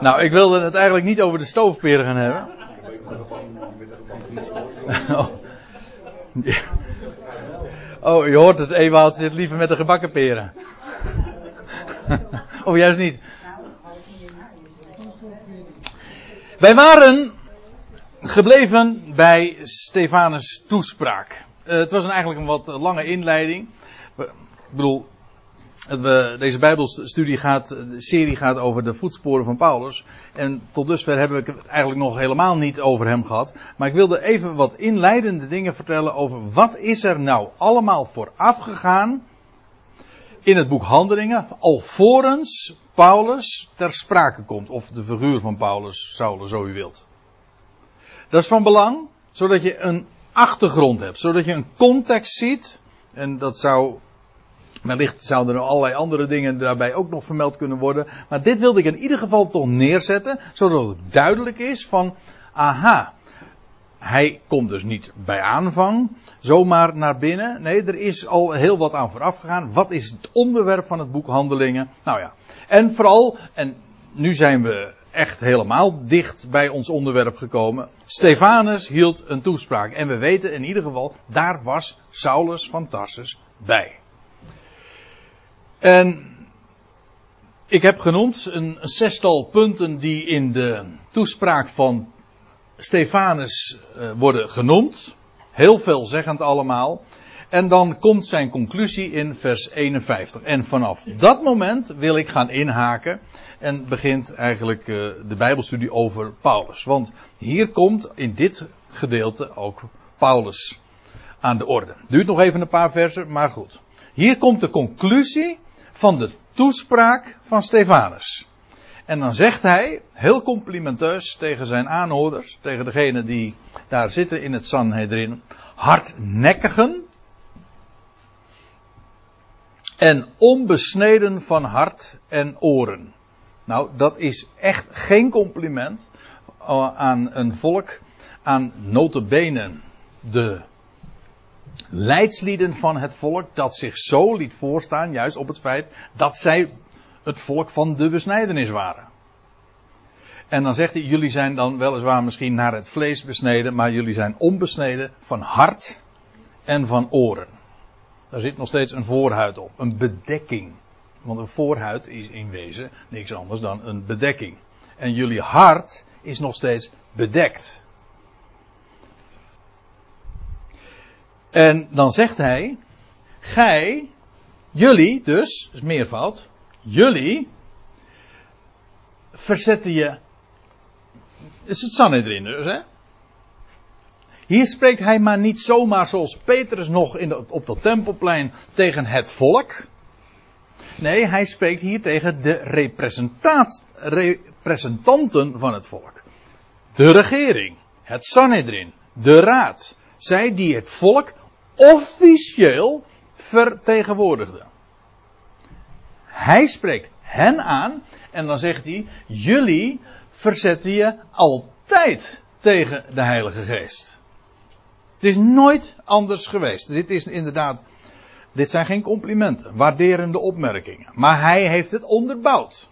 Nou, ik wilde het eigenlijk niet over de stoofperen gaan hebben. Oh. Oh, je hoort het, Ewout zit liever met de gebakken peren. of juist niet. Wij waren gebleven bij Stefanus' toespraak. Uh, het was een, eigenlijk een wat lange inleiding. Ik bedoel, we, deze Bijbelstudie gaat, de serie gaat over de voetsporen van Paulus. En tot dusver hebben we het eigenlijk nog helemaal niet over hem gehad. Maar ik wilde even wat inleidende dingen vertellen over wat is er nou allemaal vooraf gegaan in het boek Handelingen, alvorens Paulus ter sprake komt. Of de figuur van Paulus, Saulus, zo u wilt. Dat is van belang, zodat je een achtergrond hebt, zodat je een context ziet. En dat zou Wellicht zouden er allerlei andere dingen daarbij ook nog vermeld kunnen worden. Maar dit wilde ik in ieder geval toch neerzetten, zodat het duidelijk is van, aha, hij komt dus niet bij aanvang zomaar naar binnen. Nee, er is al heel wat aan vooraf gegaan. Wat is het onderwerp van het boek Handelingen? Nou ja, en vooral, en nu zijn we echt helemaal dicht bij ons onderwerp gekomen. Stefanus hield een toespraak. En we weten in ieder geval, daar was Saulus van Tarsus bij. En ik heb genoemd een zestal punten die in de toespraak van Stefanus uh, worden genoemd. Heel veelzeggend allemaal. En dan komt zijn conclusie in vers 51. En vanaf dat moment wil ik gaan inhaken. En begint eigenlijk uh, de Bijbelstudie over Paulus. Want hier komt in dit gedeelte ook Paulus aan de orde. Duurt nog even een paar versen, maar goed. Hier komt de conclusie van de toespraak van Stefanus. En dan zegt hij, heel complimenteus tegen zijn aanhouders, tegen degenen die daar zitten in het Sanhedrin, hardnekkigen en onbesneden van hart en oren. Nou, dat is echt geen compliment aan een volk, aan notabene de leidslieden van het volk dat zich zo liet voorstaan, juist op het feit dat zij het volk van de besnijdenis waren. En dan zegt hij, jullie zijn dan weliswaar misschien naar het vlees besneden, maar jullie zijn onbesneden van hart en van oren. Daar zit nog steeds een voorhuid op, een bedekking. Want een voorhuid is in wezen niks anders dan een bedekking. En jullie hart is nog steeds bedekt. En dan zegt hij, gij, jullie dus, is meervoud, jullie verzetten je, is het Sanhedrin dus hè? Hier spreekt hij maar niet zomaar zoals Petrus nog in op dat tempelplein tegen het volk. Nee, hij spreekt hier tegen de representanten van het volk. De regering, het Sanhedrin, de raad. Zij die het volk officieel vertegenwoordigde. Hij spreekt hen aan en dan zegt hij: Jullie verzetten je altijd tegen de Heilige Geest. Het is nooit anders geweest. Dit is inderdaad. Dit zijn geen complimenten, waarderende opmerkingen. Maar hij heeft het onderbouwd.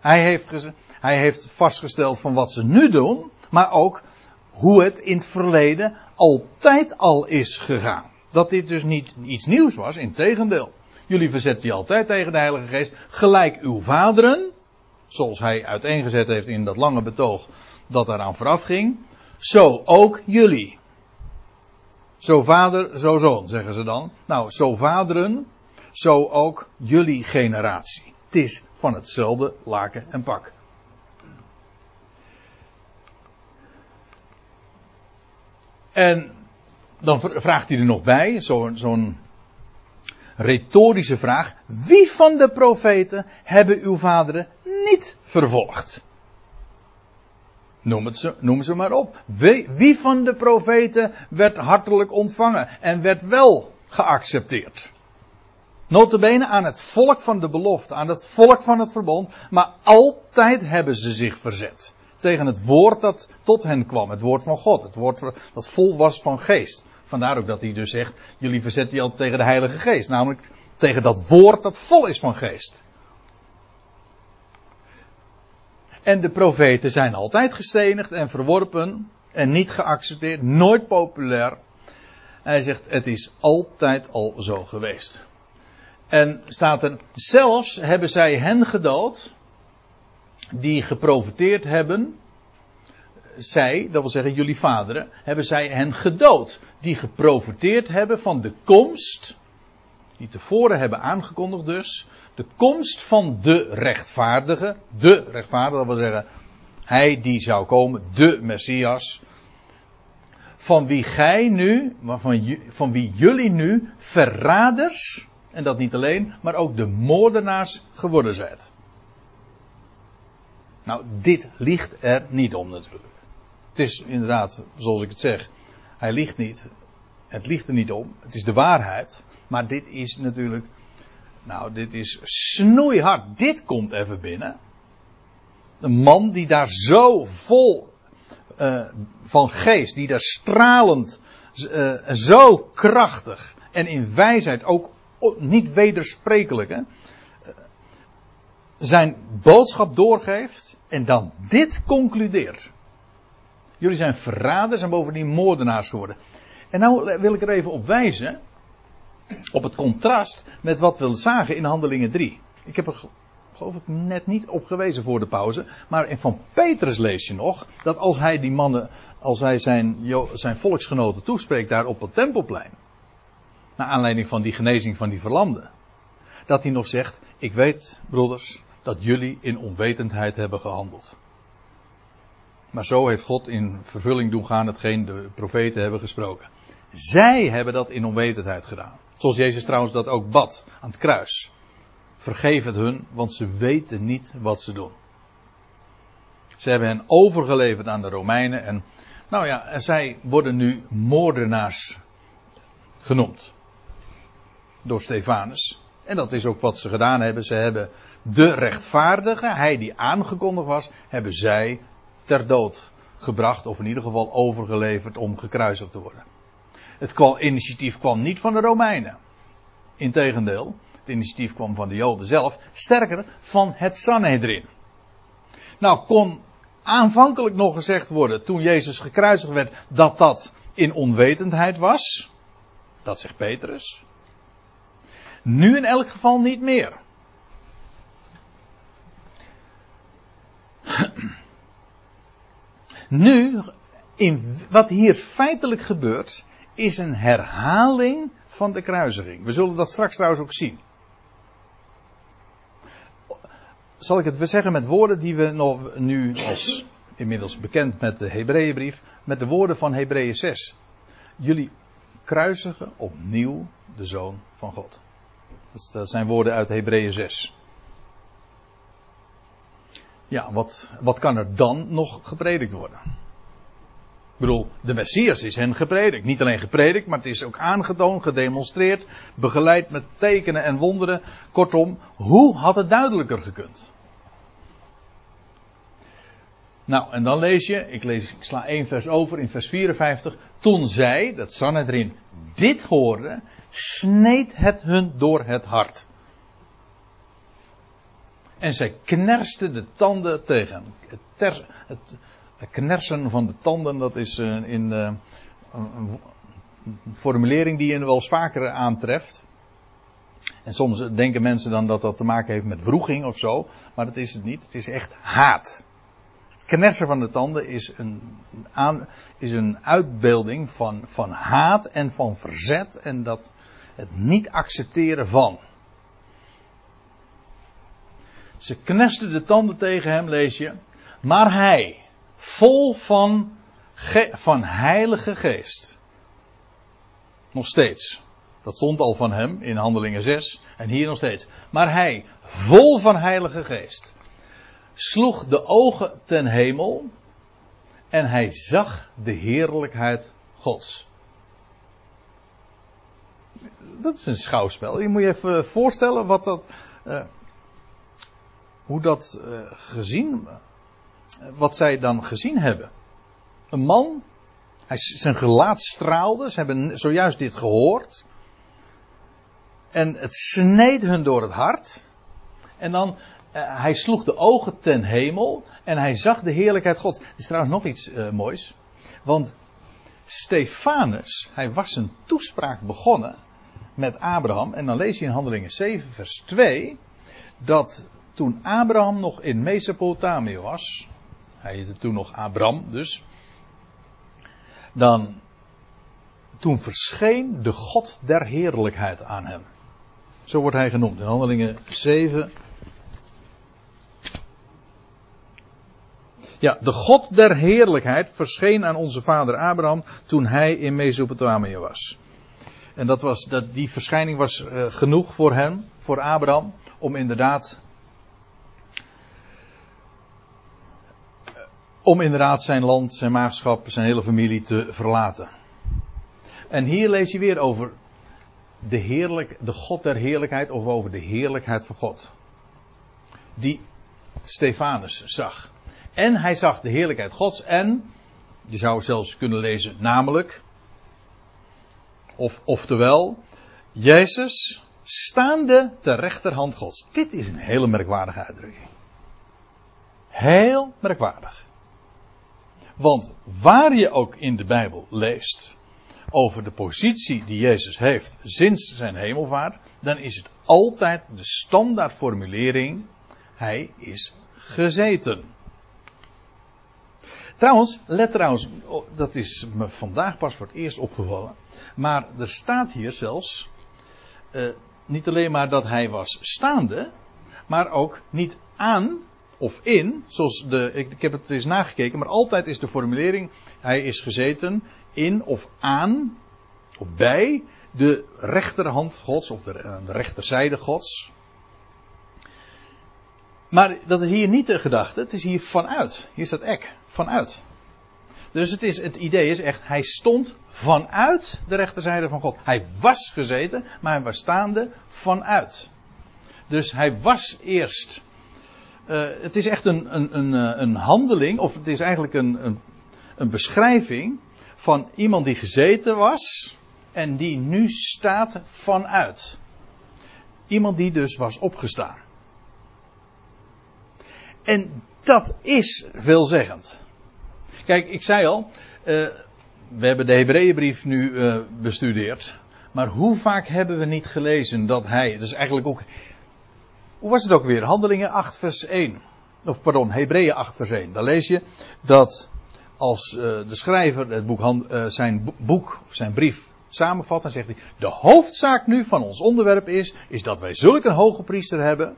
Hij heeft, hij heeft vastgesteld van wat ze nu doen, maar ook hoe het in het verleden altijd al is gegaan dat dit dus niet iets nieuws was, in tegendeel. Jullie verzetten je altijd tegen de Heilige Geest, gelijk uw vaderen, zoals hij uiteengezet heeft in dat lange betoog dat daaraan vooraf ging, zo ook jullie. Zo vader, zo zoon, zeggen ze dan. Nou, zo vaderen, zo ook jullie generatie. Het is van hetzelfde laken en pak. En dan vraagt hij er nog bij, zo'n zo retorische vraag. Wie van de profeten hebben uw vaderen niet vervolgd? Noem, het ze, noem ze maar op. Wie, wie van de profeten werd hartelijk ontvangen en werd wel geaccepteerd? Notabene aan het volk van de belofte, aan het volk van het verbond, maar altijd hebben ze zich verzet tegen het woord dat tot hen kwam, het woord van God, het woord dat vol was van geest. Vandaar ook dat hij dus zegt, jullie verzetten je altijd tegen de Heilige Geest. Namelijk tegen dat woord dat vol is van geest. En de profeten zijn altijd gestenigd en verworpen en niet geaccepteerd, nooit populair. Hij zegt, het is altijd al zo geweest. En staat er, zelfs hebben zij hen gedood, die geprofiteerd hebben, zij, dat wil zeggen jullie vaderen, hebben zij hen gedood, die geprofiteerd hebben van de komst, die tevoren hebben aangekondigd dus, de komst van de rechtvaardige, de rechtvaardige, dat wil zeggen, hij die zou komen, de Messias, van wie gij nu, van, van wie jullie nu verraders, en dat niet alleen, maar ook de moordenaars geworden zijn. Nou, dit ligt er niet om natuurlijk. Het is inderdaad, zoals ik het zeg, hij ligt niet. Het ligt er niet om. Het is de waarheid. Maar dit is natuurlijk, nou, dit is snoeihard. Dit komt even binnen. Een man die daar zo vol uh, van geest, die daar stralend, uh, zo krachtig en in wijsheid ook niet wedersprekelijk, hè, zijn boodschap doorgeeft en dan dit concludeert. Jullie zijn verraders en bovendien moordenaars geworden. En nou wil ik er even op wijzen. Op het contrast met wat we zagen in Handelingen 3. Ik heb er geloof ik net niet op gewezen voor de pauze. Maar van Petrus lees je nog dat als hij die mannen, als hij zijn, zijn volksgenoten toespreekt daar op het tempelplein. Naar aanleiding van die genezing van die verlamden. Dat hij nog zegt, ik weet broeders dat jullie in onwetendheid hebben gehandeld. Maar zo heeft God in vervulling doen gaan hetgeen de profeten hebben gesproken. Zij hebben dat in onwetendheid gedaan. Zoals Jezus trouwens dat ook bad aan het kruis. Vergeef het hun, want ze weten niet wat ze doen. Ze hebben hen overgeleverd aan de Romeinen en, nou ja, zij worden nu moordenaars genoemd. Door Stefanus. En dat is ook wat ze gedaan hebben. Ze hebben de rechtvaardige, hij die aangekondigd was, hebben zij ter dood gebracht, of in ieder geval overgeleverd om gekruisigd te worden. Het initiatief kwam niet van de Romeinen. Integendeel, het initiatief kwam van de Joden zelf. Sterker, van het Sanhedrin. Nou, kon aanvankelijk nog gezegd worden, toen Jezus gekruisigd werd, dat dat in onwetendheid was. Dat zegt Petrus. Nu in elk geval niet meer. Nu, in, wat hier feitelijk gebeurt, is een herhaling van de kruisiging. We zullen dat straks trouwens ook zien. Zal ik het zeggen met woorden die we nog nu als inmiddels bekend met de Hebreeënbrief, met de woorden van Hebreeën 6. Jullie kruisigen opnieuw de Zoon van God. Dat zijn woorden uit Hebreeën 6. Ja, wat, wat kan er dan nog gepredikt worden? Ik bedoel, de Messias is hen gepredikt. Niet alleen gepredikt, maar het is ook aangetoond, gedemonstreerd, begeleid met tekenen en wonderen. Kortom, hoe had het duidelijker gekund? Nou, en dan lees je, ik, lees, ik sla één vers over in vers 54. Toen zij, dat Sanhedrin, dit hoorde, sneed het hun door het hart. En zij knersten de tanden tegen Het, het, knersen van de tanden, dat is uh, in, uh, een, formulering die je wel eens vaker aantreft. En soms denken mensen dan dat dat te maken heeft met wroeging of zo. Maar dat is het niet. Het is echt haat. Het knersen van de tanden is een, is een uitbeelding van, van haat en van verzet. En dat het niet accepteren van. Ze knesten de tanden tegen hem, lees je. Maar hij, vol van, van heilige geest. Nog steeds. Dat stond al van hem in Handelingen 6 en hier nog steeds. Maar hij, vol van heilige geest, sloeg de ogen ten hemel en hij zag de heerlijkheid Gods. Dat is een schouwspel. Je moet je even voorstellen wat dat, uh, hoe dat uh, gezien, wat zij dan gezien hebben. Een man, hij, zijn gelaat straalde, ze hebben zojuist dit gehoord. En het sneed hun door het hart. En dan eh, hij sloeg de ogen ten hemel en hij zag de heerlijkheid God. Er is trouwens nog iets uh, moois. Want Stefanus, hij was een toespraak begonnen met Abraham. En dan lees je in Handelingen 7, vers 2. Dat toen Abraham nog in Mesopotamië was. Hij heette toen nog Abram dus. Dan. Toen verscheen de God der heerlijkheid aan hem. Zo wordt hij genoemd in Handelingen 7. Ja, de God der heerlijkheid verscheen aan onze vader Abraham toen hij in Mesopotamië was. En dat was, dat, die verschijning was uh, genoeg voor hem, voor Abraham, om inderdaad. Om inderdaad zijn land, zijn maagschap, zijn hele familie te verlaten. En hier lees je weer over de, heerlijk, de God der heerlijkheid, of over de heerlijkheid van God. Die Stefanus zag. En hij zag de heerlijkheid Gods en, je zou zelfs kunnen lezen, namelijk, of, oftewel, Jezus staande ter rechterhand Gods. Dit is een hele merkwaardige uitdrukking. Heel merkwaardig. Want waar je ook in de Bijbel leest over de positie die Jezus heeft sinds zijn hemelvaart, dan is het altijd de standaardformulering: Hij is gezeten. Trouwens, let trouwens, oh, dat is me vandaag pas voor het eerst opgevallen. Maar er staat hier zelfs uh, niet alleen maar dat hij was staande, maar ook niet aan of in, zoals de, ik, ik heb het eens nagekeken, maar altijd is de formulering, hij is gezeten in of aan of bij de rechterhand gods of de, de rechterzijde gods. Maar dat is hier niet de gedachte, het is hier vanuit. Hier staat ek, vanuit. Dus het, is, het idee is echt, hij stond vanuit de rechterzijde van God. Hij was gezeten, maar hij was staande vanuit. Dus hij was eerst. Uh, het is echt een, een, een, eh, een, handeling, of het is eigenlijk een, een, beschrijving van iemand die gezeten was en die nu staat vanuit. Iemand die dus was opgestaan. En dat is veelzeggend. Kijk, ik zei al, uh, we hebben de Hebreeënbrief nu bestudeerd. Maar hoe vaak hebben we niet gelezen dat hij, dat is eigenlijk ook, hoe was het ook weer? Handelingen 8 vers 1. Of pardon, Hebreeën 8 vers 1. Daar lees je dat als uh, de schrijver het boek, uh, zijn boek, of zijn brief samenvat, dan zegt hij, de hoofdzaak nu van ons onderwerp is, is dat wij zulke een hoge priester hebben,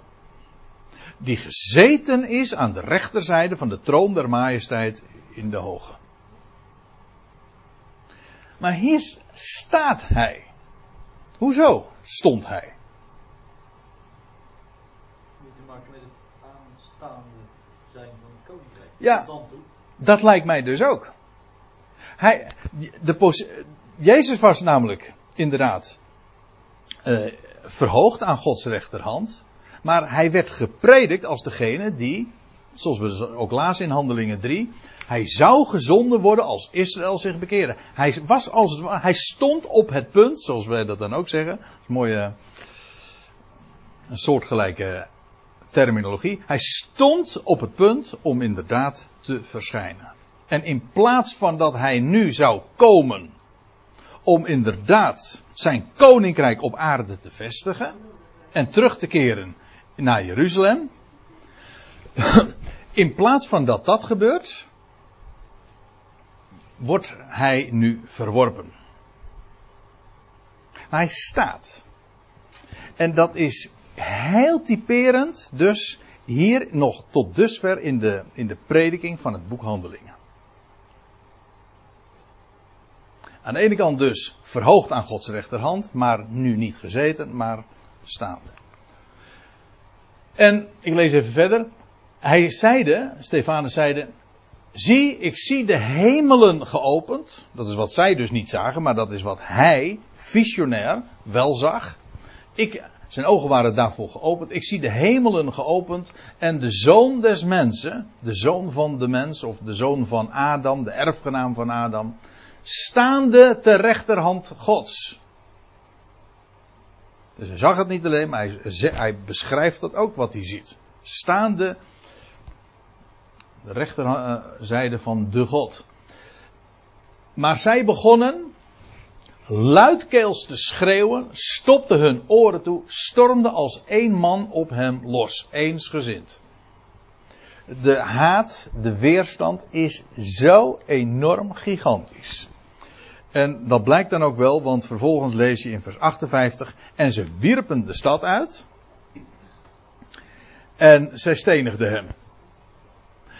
die gezeten is aan de rechterzijde van de troon der majesteit in de hoge. Maar hier staat hij. Hoezo stond hij? te maken met zijn van het koninkrijk. Ja, dat lijkt mij dus ook. Hij, de Jezus was namelijk inderdaad uh, verhoogd aan Gods rechterhand. Maar hij werd gepredikt als degene die, zoals we ook lazen in Handelingen 3, hij zou gezonden worden als Israël zich bekeerde. Hij was als het hij stond op het punt, zoals wij dat dan ook zeggen. Een mooie, een soortgelijke terminologie. Hij stond op het punt om inderdaad te verschijnen. En in plaats van dat hij nu zou komen om inderdaad zijn koninkrijk op aarde te vestigen en terug te keren naar Jeruzalem. In plaats van dat dat gebeurt, wordt hij nu verworpen. Hij staat. En dat is heel typerend, dus hier nog tot dusver in de, in de prediking van het boek Handelingen. Aan de ene kant dus verhoogd aan Gods rechterhand, maar nu niet gezeten, maar staande. En ik lees even verder. Hij zeide, Stefanus zeide, zie, ik zie de hemelen geopend. Dat is wat zij dus niet zagen, maar dat is wat hij, visionair, wel zag. Ik, zijn ogen waren daarvoor geopend. Ik zie de hemelen geopend en de zoon des mensen, de zoon van de mens, of de zoon van Adam, de erfgenaam van Adam, staande ter rechterhand Gods. Dus hij zag het niet alleen, maar hij, hij beschrijft dat ook wat hij ziet. staande de rechterzijde van de God. Maar zij begonnen luidkeels te schreeuwen, stopten hun oren toe, stormden als één man op hem los, eensgezind. De haat, de weerstand is zo enorm gigantisch. En dat blijkt dan ook wel, want vervolgens lees je in vers 58. En ze wierpen de stad uit. En zij stenigden hem.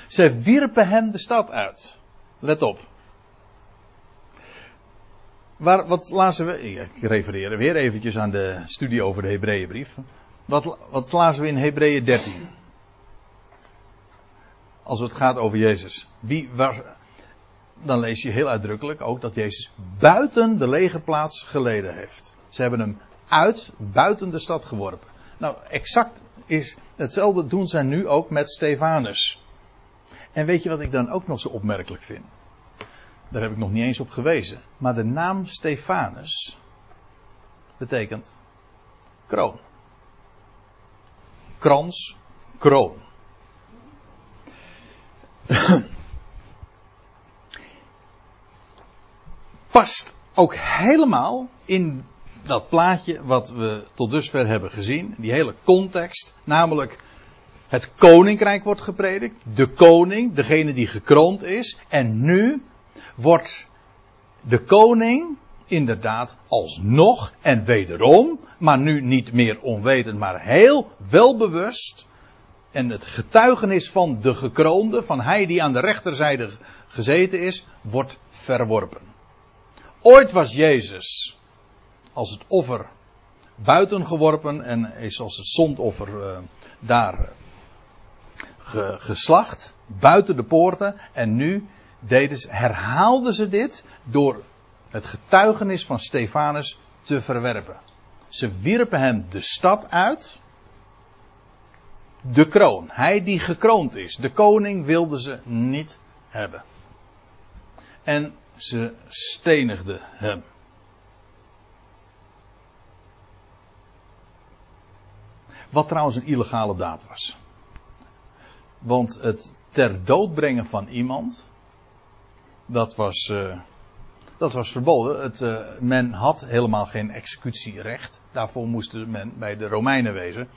Ze wierpen hem de stad uit. Let op. Waar, wat lazen we? Ik refereer weer eventjes aan de studie over de Hebreeënbrief. Wat, wat lazen we in Hebreeën 13? Als het gaat over Jezus. Wie dan lees je heel uitdrukkelijk ook dat Jezus buiten de legerplaats geleden heeft. Ze hebben hem uit, buiten de stad geworpen. Nou, exact is hetzelfde doen zij nu ook met Stefanus. En weet je wat ik dan ook nog zo opmerkelijk vind? Daar heb ik nog niet eens op gewezen. Maar de naam Stefanus betekent kroon. Krans, kroon. Past ook helemaal in dat plaatje wat we tot dusver hebben gezien. Die hele context. Namelijk het koninkrijk wordt gepredikt. De koning, degene die gekroond is. En nu wordt de koning inderdaad alsnog en wederom, maar nu niet meer onwetend, maar heel welbewust. En het getuigenis van de gekroonde, van hij die aan de rechterzijde gezeten is, wordt verworpen. Ooit was Jezus als het offer buiten geworpen en is als het zondoffer uh, daar ge, geslacht, buiten de poorten. En nu deden ze, herhaalden ze dit door het getuigenis van Stefanus te verwerpen. Ze wierpen hem de stad uit. De kroon. Hij die gekroond is. De koning wilden ze niet hebben. En ze stenigden hem. Wat trouwens een illegale daad was. Want het ter dood brengen van iemand dat was, uh, dat was verboden. Het, uh, men had helemaal geen executierecht. Daarvoor moest men bij de Romeinen wezen.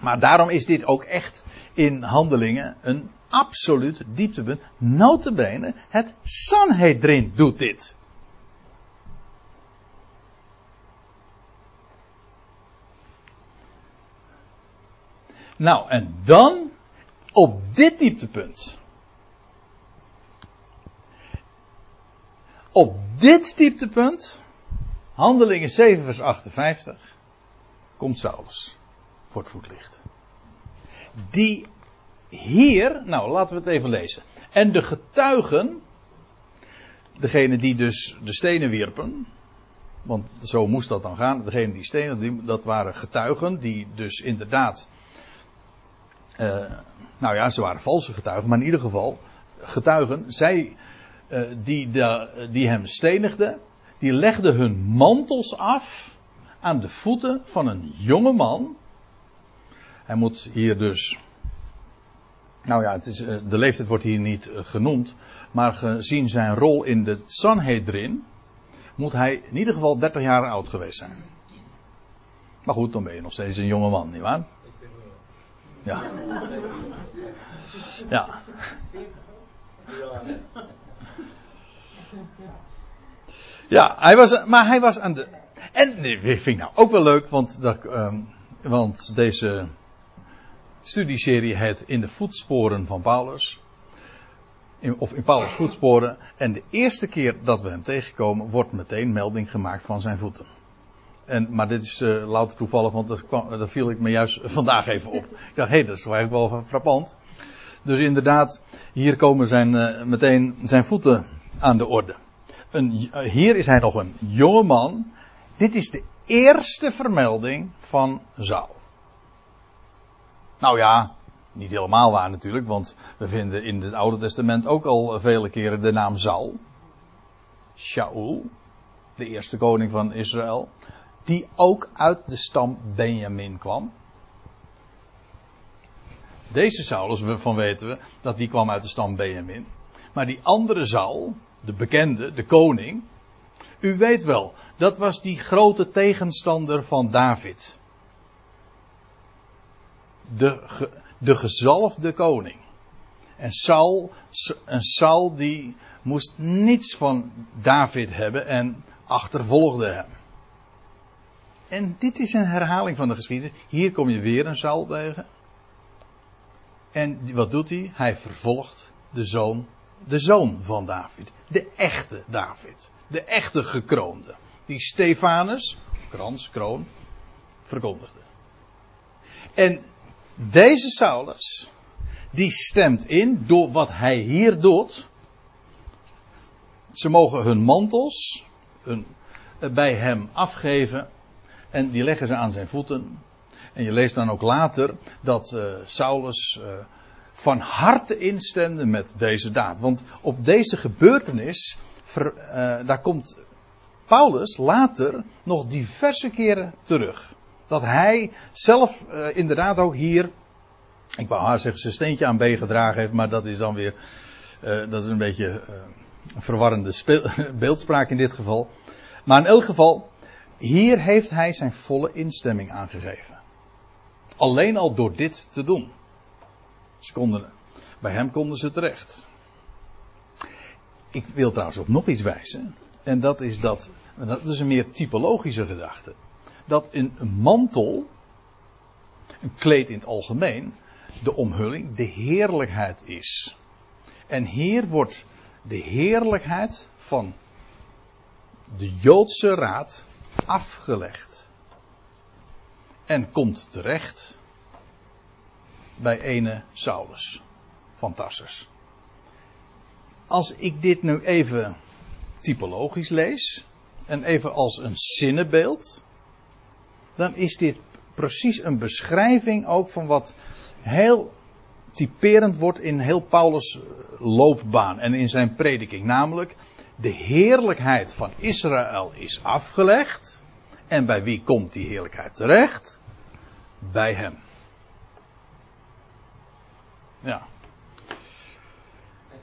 Maar daarom is dit ook echt in handelingen een absoluut dieptepunt. Notabene, het Sanhedrin doet dit. Nou, en dan op dit dieptepunt Op dit dieptepunt, handelingen 7 vers 58, komt Saulus voor het voetlicht. Die hier, nou laten we het even lezen. En de getuigen, degene die dus de stenen wierpen, want zo moest dat dan gaan, degene die stenen, dat waren getuigen, die dus inderdaad, uh, nou ja, ze waren valse getuigen, maar in ieder geval getuigen, zij die, de, die hem stenigden, die legden hun mantels af aan de voeten van een jonge man. Hij moet hier dus. Nou ja, het is, uh, de leeftijd wordt hier niet uh, genoemd. Maar gezien zijn rol in de Sanhedrin. moet hij in ieder geval 30 jaar oud geweest zijn. Maar goed, dan ben je nog steeds een jonge man, nietwaar? Ja. Ja. Ja, hij was, maar hij was aan de. En nee, vind ik nou ook wel leuk, want, um, want deze studieserie heet In de voetsporen van Paulus. Of in Paulus' voetsporen. En de eerste keer dat we hem tegenkomen, wordt meteen melding gemaakt van zijn voeten. En, maar dit is uh, louter toevallig, want dat, viel ik me juist vandaag even op. Ik dacht, hé, hey, dat is eigenlijk wel frappant. Dus inderdaad, hier komen zijn, uh, meteen zijn voeten aan de orde. Een, hier is hij nog een jonge man. Dit is de eerste vermelding van Saul. Nou ja, niet helemaal waar natuurlijk, want we vinden in het Oude Testament ook al vele keren de naam Saul. Shaul, de eerste koning van Israël, die ook uit de stam Benjamin kwam. Deze Saulus, van weten we, dat die kwam uit de stam Benjamin. Maar die andere Saul, de bekende, de koning. U weet wel, dat was die grote tegenstander van David. De, de gezalfde koning. En Saul, en Saul die moest niets van David hebben en achtervolgde hem. En dit is een herhaling van de geschiedenis. Hier kom je weer een Saul tegen. En wat doet hij? Hij vervolgt de zoon, de zoon van David. De echte David. De echte gekroonde. Die Stefanus, krans, kroon, verkondigde. En deze Saulus, die stemt in door wat hij hier doet. Ze mogen hun mantels hun, eh, bij hem afgeven en die leggen ze aan zijn voeten. En je leest dan ook later dat uh, Saulus uh, van harte instemde met deze daad. Want op deze gebeurtenis, uh, daar komt Paulus later nog diverse keren terug. Dat hij zelf inderdaad ook hier, ik wou haar zeggen, zijn steentje aan B gedragen heeft, maar dat is dan weer, dat is een beetje een verwarrende beeldspraak in dit geval. Maar in elk geval, hier heeft hij zijn volle instemming aangegeven. Alleen al door dit te doen. Bij hem konden ze terecht. Ik wil trouwens op nog iets wijzen. En dat is dat, dat is een meer typologische gedachte. Dat een mantel, een kleed in het algemeen, de omhulling, de heerlijkheid is. En hier wordt de heerlijkheid van de Joodse raad afgelegd. En komt terecht bij ene Saulus van. Als ik dit nu even typologisch lees en even als een zinnenbeeld, dan is dit precies een beschrijving ook van wat heel typerend wordt in heel Paulus' loopbaan en in zijn prediking. Namelijk, de heerlijkheid van Israël is afgelegd. En bij wie komt die heerlijkheid terecht? Bij hem. Ja.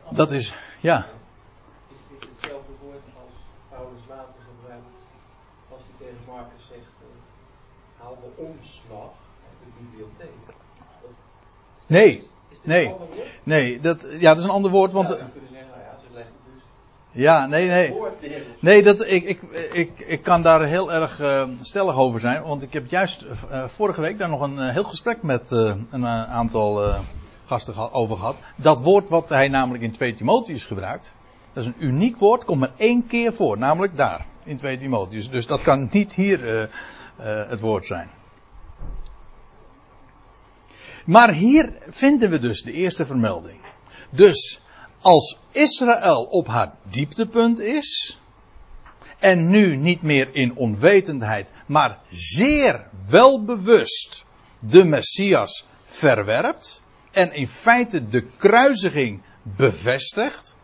Dat is, ja. Is dit hetzelfde woord als Paulus later gebruikt als hij tegen Marcus zegt: uh, haal de omslag uit de bibliotheek? Dat, nee, is nee, nee, dat, ja, dat is een ander woord, want. ja, nou ja, dus. Nee, nee. Nee, dat, ik, ik, ik, ik kan daar heel erg uh, stellig over zijn. Want ik heb juist uh, vorige week daar nog een uh, heel gesprek met een aantal gasten over gehad. Dat woord wat hij namelijk in 2 Timotheus gebruikt. Dat is een uniek woord, komt maar één keer voor. Namelijk daar, in 2 Timotheus. Dus dat kan niet hier het woord zijn. Maar hier vinden we dus de eerste vermelding. Dus als Israël op haar dieptepunt is, en nu niet meer in onwetendheid, maar zeer welbewust de Messias verwerpt en in feite de kruisiging bevestigt.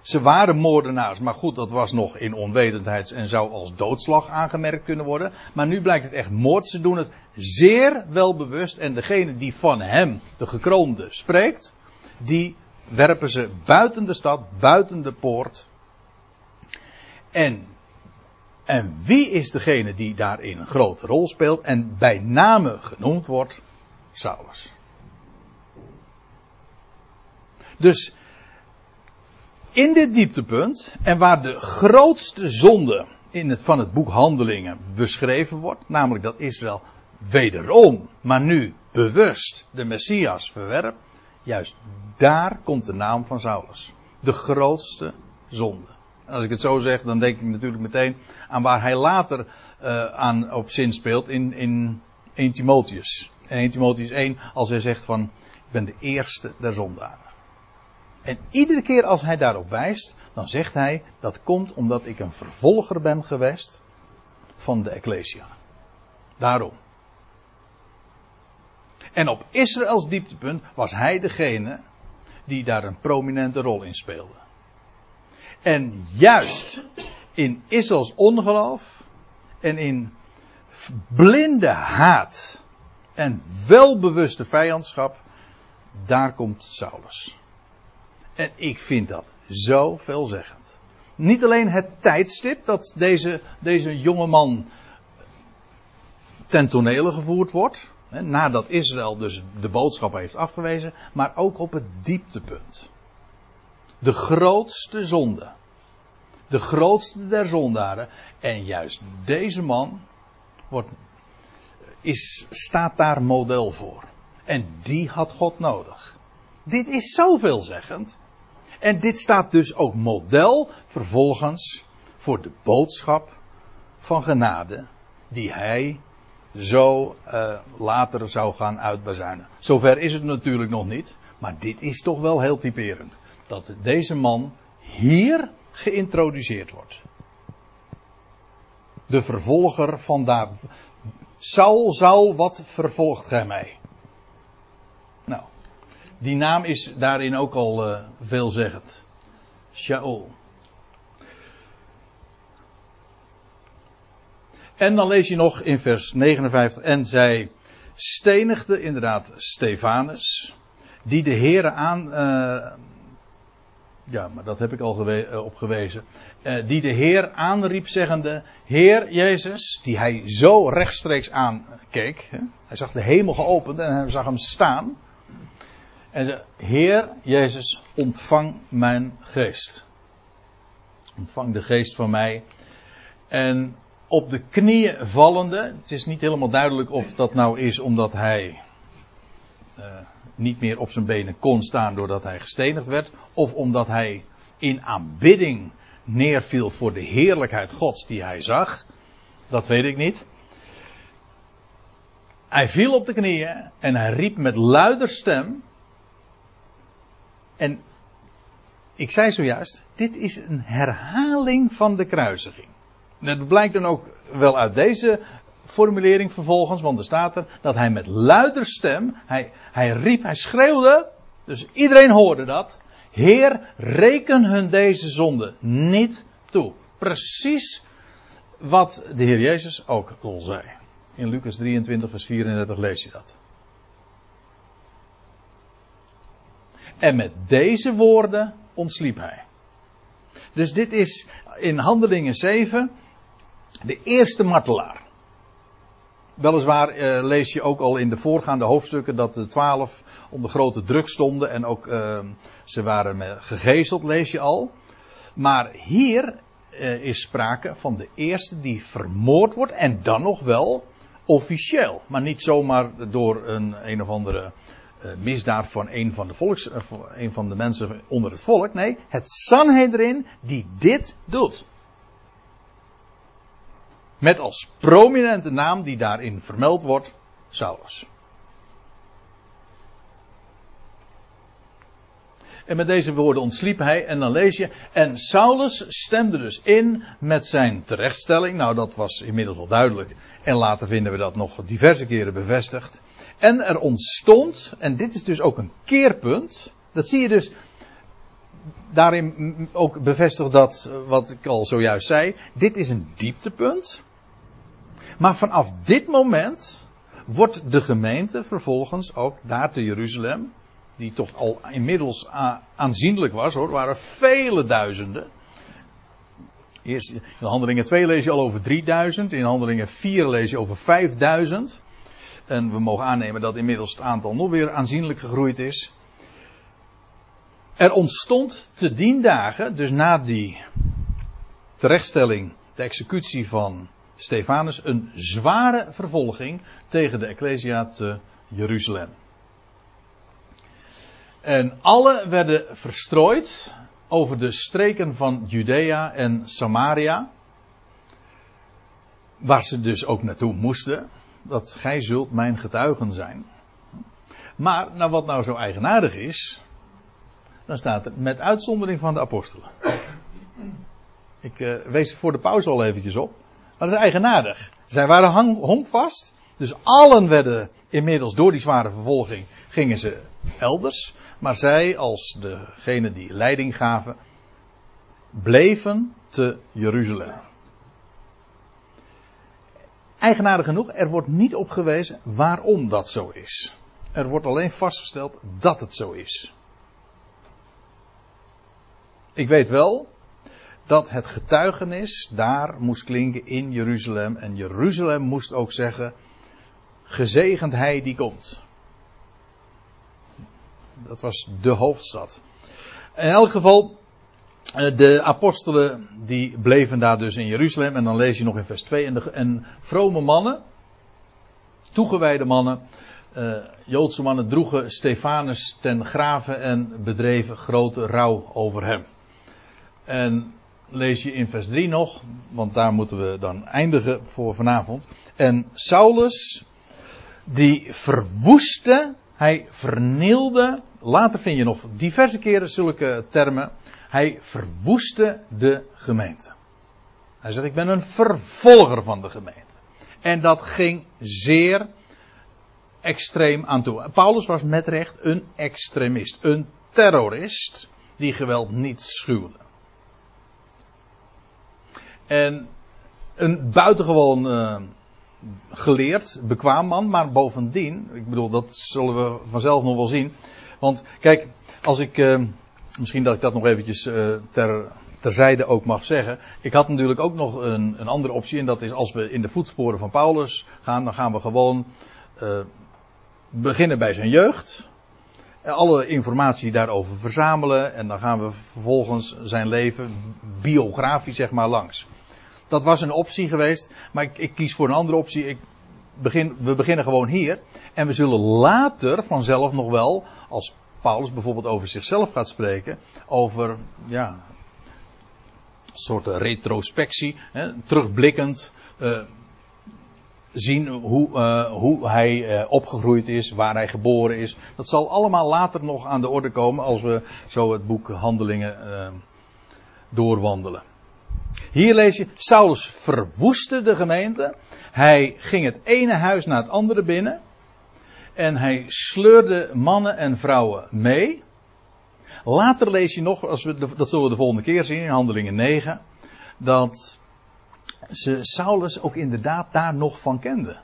Ze waren moordenaars, maar goed, dat was nog in onwetendheid en zou als doodslag aangemerkt kunnen worden. Maar nu blijkt het echt moord. Ze doen het zeer welbewust en degene die van hem, de gekroonde, spreekt, die werpen ze buiten de stad, buiten de poort. En, en wie is degene die daarin een grote rol speelt en bij name genoemd wordt? Saulus. Dus in dit dieptepunt en waar de grootste zonde in het, van het boek Handelingen beschreven wordt, namelijk dat Israël wederom, maar nu bewust de Messias verwerpt, Juist daar komt de naam van Saulus. De grootste zonde. En als ik het zo zeg, dan denk ik natuurlijk meteen aan waar hij later uh, aan op zin speelt in, in 1 Timotheus. En 1 Timotheus 1, als hij zegt van, ik ben de eerste der zondaren. En iedere keer als hij daarop wijst, dan zegt hij, dat komt omdat ik een vervolger ben geweest van de Ecclesia. Daarom. En op Israëls dieptepunt was hij degene die daar een prominente rol in speelde. En juist in Israëls ongeloof en in blinde haat en welbewuste vijandschap daar komt Saulus. En ik vind dat zo veelzeggend. Niet alleen het tijdstip dat deze, deze jonge man ten tonele gevoerd wordt. Hè, nadat Israël dus de boodschap heeft afgewezen. Maar ook op het dieptepunt. De grootste zonde. De grootste der zondaren. En juist deze man wordt, is, staat daar model voor. En die had God nodig. Dit is zo veelzeggend. En dit staat dus ook model vervolgens voor de boodschap van genade die hij zo uh, later zou gaan uitbazuinen. Zover is het natuurlijk nog niet, maar dit is toch wel heel typerend. Dat deze man hier geïntroduceerd wordt. De vervolger van daar. Saul, Saul, wat vervolgt gij mij? Die naam is daarin ook al uh, veelzeggend. Shaul. En dan lees je nog in vers 59. En zij stenigde inderdaad Stefanus. Die de Heere aan. Uh, ja, maar dat heb ik al gewe uh, op gewezen. Die de Heer aanriep, zeggende: Heer Jezus, die hij zo rechtstreeks aankeek. Hij zag de hemel geopend en hij zag hem staan. En zei: Heer Jezus, ontvang mijn geest. Ontvang de geest van mij. En op de knieën vallende. Het is niet helemaal duidelijk of dat nou is omdat hij uh, niet meer op zijn benen kon staan doordat hij gestenigd werd. Of omdat hij in aanbidding neerviel voor de heerlijkheid Gods die hij zag. Dat weet ik niet. Hij viel op de knieën en hij riep met luider stem. En ik zei zojuist, dit is een herhaling van de kruisiging. Dat blijkt dan ook wel uit deze formulering vervolgens, want er staat er dat hij met luider stem, hij, hij riep, hij schreeuwde, dus iedereen hoorde dat. Heer, reken hun deze zonde niet toe. Precies wat de Heer Jezus ook al zei. In Lucas 23, vers 34 lees je dat. En met deze woorden ontsliep hij. Dus dit is in Handelingen 7 de eerste martelaar. Weliswaar uh, lees je ook al in de voorgaande hoofdstukken dat de twaalf onder grote druk stonden en ook uh, ze waren gegezeld, lees je al. Maar hier uh, is sprake van de eerste die vermoord wordt en dan nog wel officieel. Maar niet zomaar door een een of andere misdaad van een van de volks, een van de mensen onder het volk. Nee, het Sanhedrin die dit doet. Met als prominente naam die daarin vermeld wordt, Saulus. En met deze woorden ontsliep hij en dan lees je. En Saulus stemde dus in met zijn terechtstelling. Nou, dat was inmiddels wel duidelijk. En later vinden we dat nog diverse keren bevestigd. En er ontstond, en dit is dus ook een keerpunt. Dat zie je dus daarin ook bevestigd dat wat ik al zojuist zei. Dit is een dieptepunt. Maar vanaf dit moment wordt de gemeente vervolgens ook daar te Jeruzalem, die toch al inmiddels aanzienlijk was hoor, waren vele duizenden. Eerst in handelingen 2 lees je al over 3000, in handelingen 4 lees je over 5000. En we mogen aannemen dat inmiddels het aantal nog weer aanzienlijk gegroeid is. Er ontstond te dien dagen, dus na die terechtstelling, de executie van Stefanus een zware vervolging tegen de Ecclesia te Jeruzalem. En alle werden verstrooid over de streken van Judea en Samaria. Waar ze dus ook naartoe moesten. Dat gij zult mijn getuigen zijn. Maar, nou wat nou zo eigenaardig is. Dan staat er met uitzondering van de apostelen. Ik uh, wees voor de pauze al eventjes op. Dat is eigenaardig. Zij waren hang, honkvast. Dus allen werden inmiddels door die zware vervolging gingen ze elders. Maar zij als degene die leiding gaven bleven te Jeruzalem. Eigenaardig genoeg, er wordt niet op gewezen waarom dat zo is. Er wordt alleen vastgesteld dat het zo is. Ik weet wel dat het getuigenis daar moest klinken in Jeruzalem. En Jeruzalem moest ook zeggen: gezegend hij die komt. Dat was de hoofdstad. In elk geval, eh, de apostelen die bleven daar dus in Jeruzalem. En dan lees je nog in vers 2. En, en vrome mannen, toegewijde mannen, uh, Joodse mannen droegen Stefanus ten graven en bedreven grote rouw over hem. En lees je in vers 3 nog, want daar moeten we dan eindigen voor vanavond. En Saulus, die verwoestte, hij vernielde, later vind je nog diverse keren zulke termen, hij verwoestte de gemeente. Hij zegt, ik ben een vervolger van de gemeente. En dat ging zeer extreem aan toe. Paulus was met recht een extremist, een terrorist die geweld niet schuwde. En een buitengewoon uh, geleerd, bekwaam man, maar bovendien, ik bedoel, dat zullen we vanzelf nog wel zien. Want kijk, als ik, uh, misschien dat ik dat nog eventjes uh, ter, terzijde ook mag zeggen. Ik had natuurlijk ook nog een, een, andere optie, en dat is als we in de voetsporen van Paulus gaan, dan gaan we gewoon beginnen bij zijn jeugd. Alle informatie daarover verzamelen en dan gaan we vervolgens zijn leven biografisch zeg maar langs. Dat was een optie geweest, maar ik, ik kies voor een andere optie. Ik begin, we beginnen gewoon hier. En we zullen later vanzelf nog wel, als Paulus bijvoorbeeld over zichzelf gaat spreken, over ja, een soort retrospectie, hè, terugblikkend. Uh, zien hoe, uh, hoe hij uh, opgegroeid is, waar hij geboren is. Dat zal allemaal later nog aan de orde komen als we zo het boek Handelingen doorwandelen. Hier lees je, Saulus verwoestte de gemeente. Hij ging het ene huis naar het andere binnen. En hij sleurde mannen en vrouwen mee. Later lees je nog, als we, dat zullen we de volgende keer zien in Handelingen 9, dat ze Saulus ook inderdaad daar nog van kende.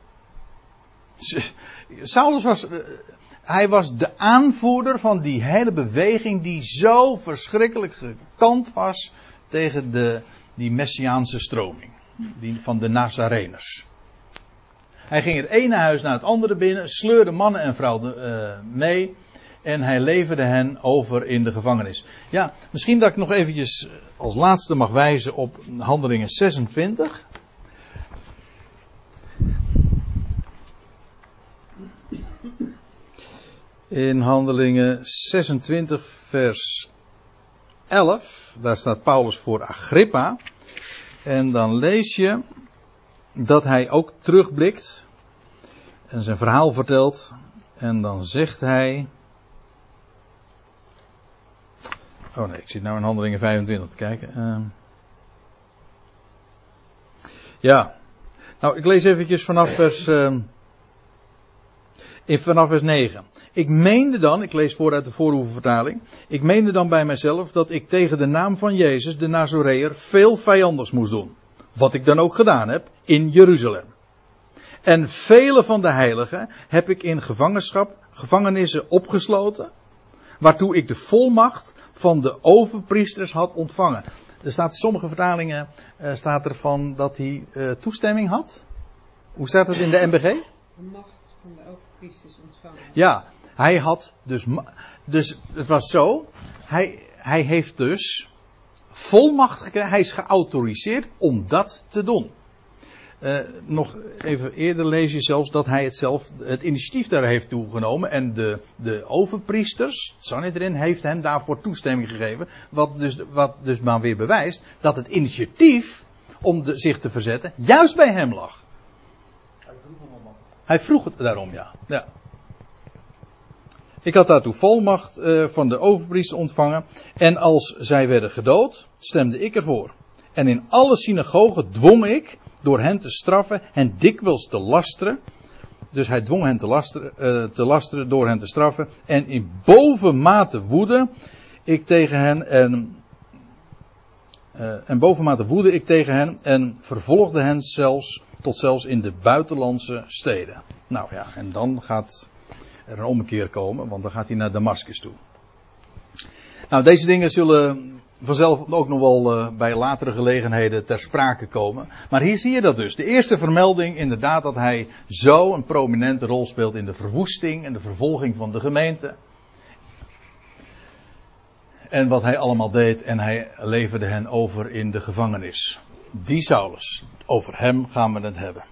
Saulus was, eh, hij was de aanvoerder van die hele beweging die zo verschrikkelijk gekant was tegen de, die messiaanse stroming. Die van de Nazareners. Hij ging het ene huis naar het andere binnen, sleurde mannen en vrouwen uh, mee. En hij leverde hen over in de gevangenis. Ja, misschien dat ik nog eventjes als laatste mag wijzen op handelingen 26. In handelingen 26 vers 11, daar staat Paulus voor Agrippa. En dan lees je dat hij ook terugblikt en zijn verhaal vertelt. En dan zegt hij. Oh nee, ik zit nou in handelingen 25 te kijken. Uh, ja. Nou, ik lees eventjes vanaf vers. Uh, vanaf vers 9. Ik meende dan, ik lees voor uit de voorhoevenvertaling. Ik meende dan bij mijzelf dat ik tegen de naam van Jezus, de Nazoreër, veel vijandigs moest doen. Wat ik dan ook gedaan heb in Jeruzalem. En vele van de heiligen heb ik in gevangenschap, gevangenissen opgesloten. Waartoe ik de volmacht van de overpriesters had ontvangen. Er staat in sommige vertalingen uh, staat er van dat hij uh, toestemming had. Hoe staat het in de MBG? De macht van de overpriesters ontvangen. Ja, hij had dus, dus het was zo, hij, hij heeft dus volmacht gekregen, hij is geautoriseerd om dat te doen. Uh, nog even eerder lees je zelfs dat hij het zelf het initiatief daar heeft toegenomen. En de, de overpriesters, Sanhedrin, heeft hem daarvoor toestemming gegeven. Wat dus, wat dus maar weer bewijst dat het initiatief om zich te verzetten juist bij hem lag. Hij vroeg, het daarom, ja. ja. Ik had daartoe volmacht uh, van de overpriester ontvangen. En als zij werden gedood, stemde ik ervoor. En in alle synagogen dwong ik, door hen te straffen, hen dikwijls te lasteren. Dus hij dwong hen te lasteren, uh, te lasteren door hen te straffen. En in bovenmate woede ik tegen hen en, en bovenmate woede ik tegen hen en vervolgde hen zelfs tot zelfs in de buitenlandse steden. Nou ja, en dan gaat er een ommekeer komen, want dan gaat hij naar Damascus toe. Nou, deze dingen zullen vanzelf ook nog wel uh, bij latere gelegenheden ter sprake komen. Maar hier zie je dat dus. De eerste vermelding inderdaad dat hij zo een prominente rol speelt in de verwoesting en de vervolging van de gemeente. En wat hij allemaal deed en hij leverde hen over in de gevangenis. Die Saulus. Over hem gaan we het hebben.